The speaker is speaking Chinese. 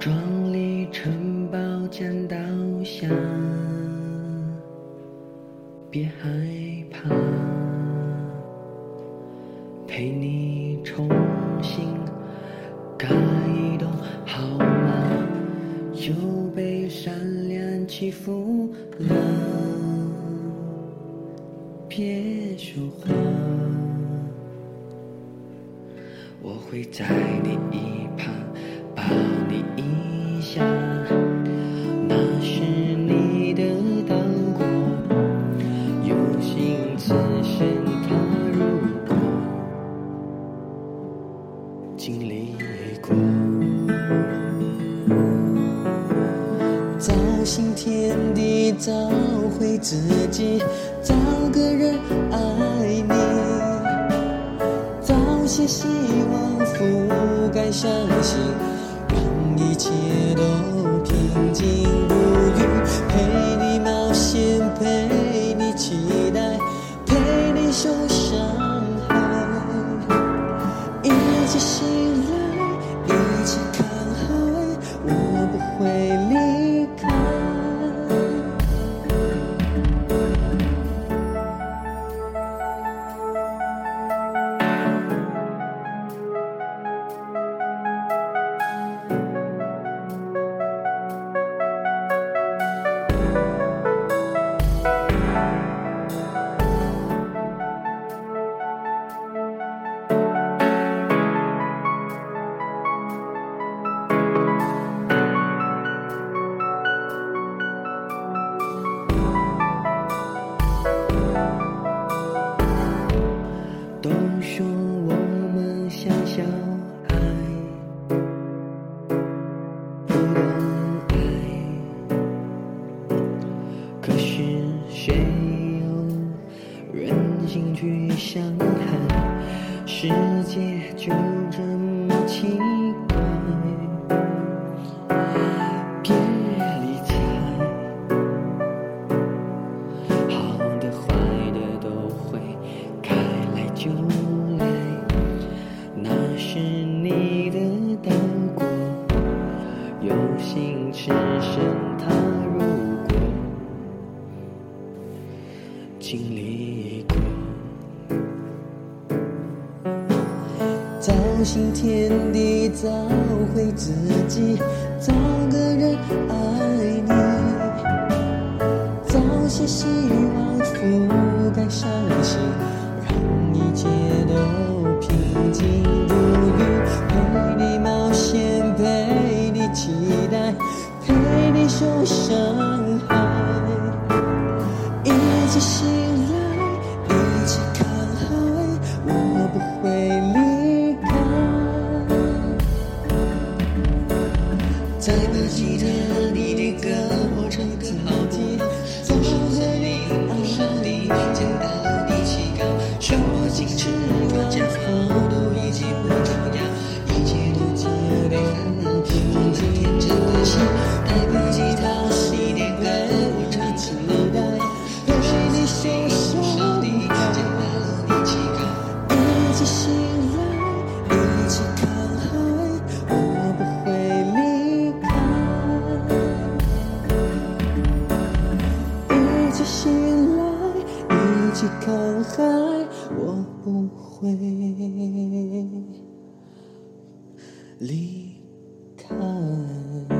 壮丽城堡将倒下，别害怕，陪你重新盖一栋好吗？又被善良欺负了，别说话，我会在你一旁找回自己，找个人爱你，找些希望覆盖伤可是谁又忍心去伤害？世界就经历过。找新天地，找回自己，找个人爱你，找些希望覆盖伤心，让一切都平静。不语，陪你冒险，陪你期待，陪你受伤。害在把吉他，你的歌，我唱歌好不好？总是和你不舍你，见到你祈祷，说矜持，我骄傲，去看海我不会离开。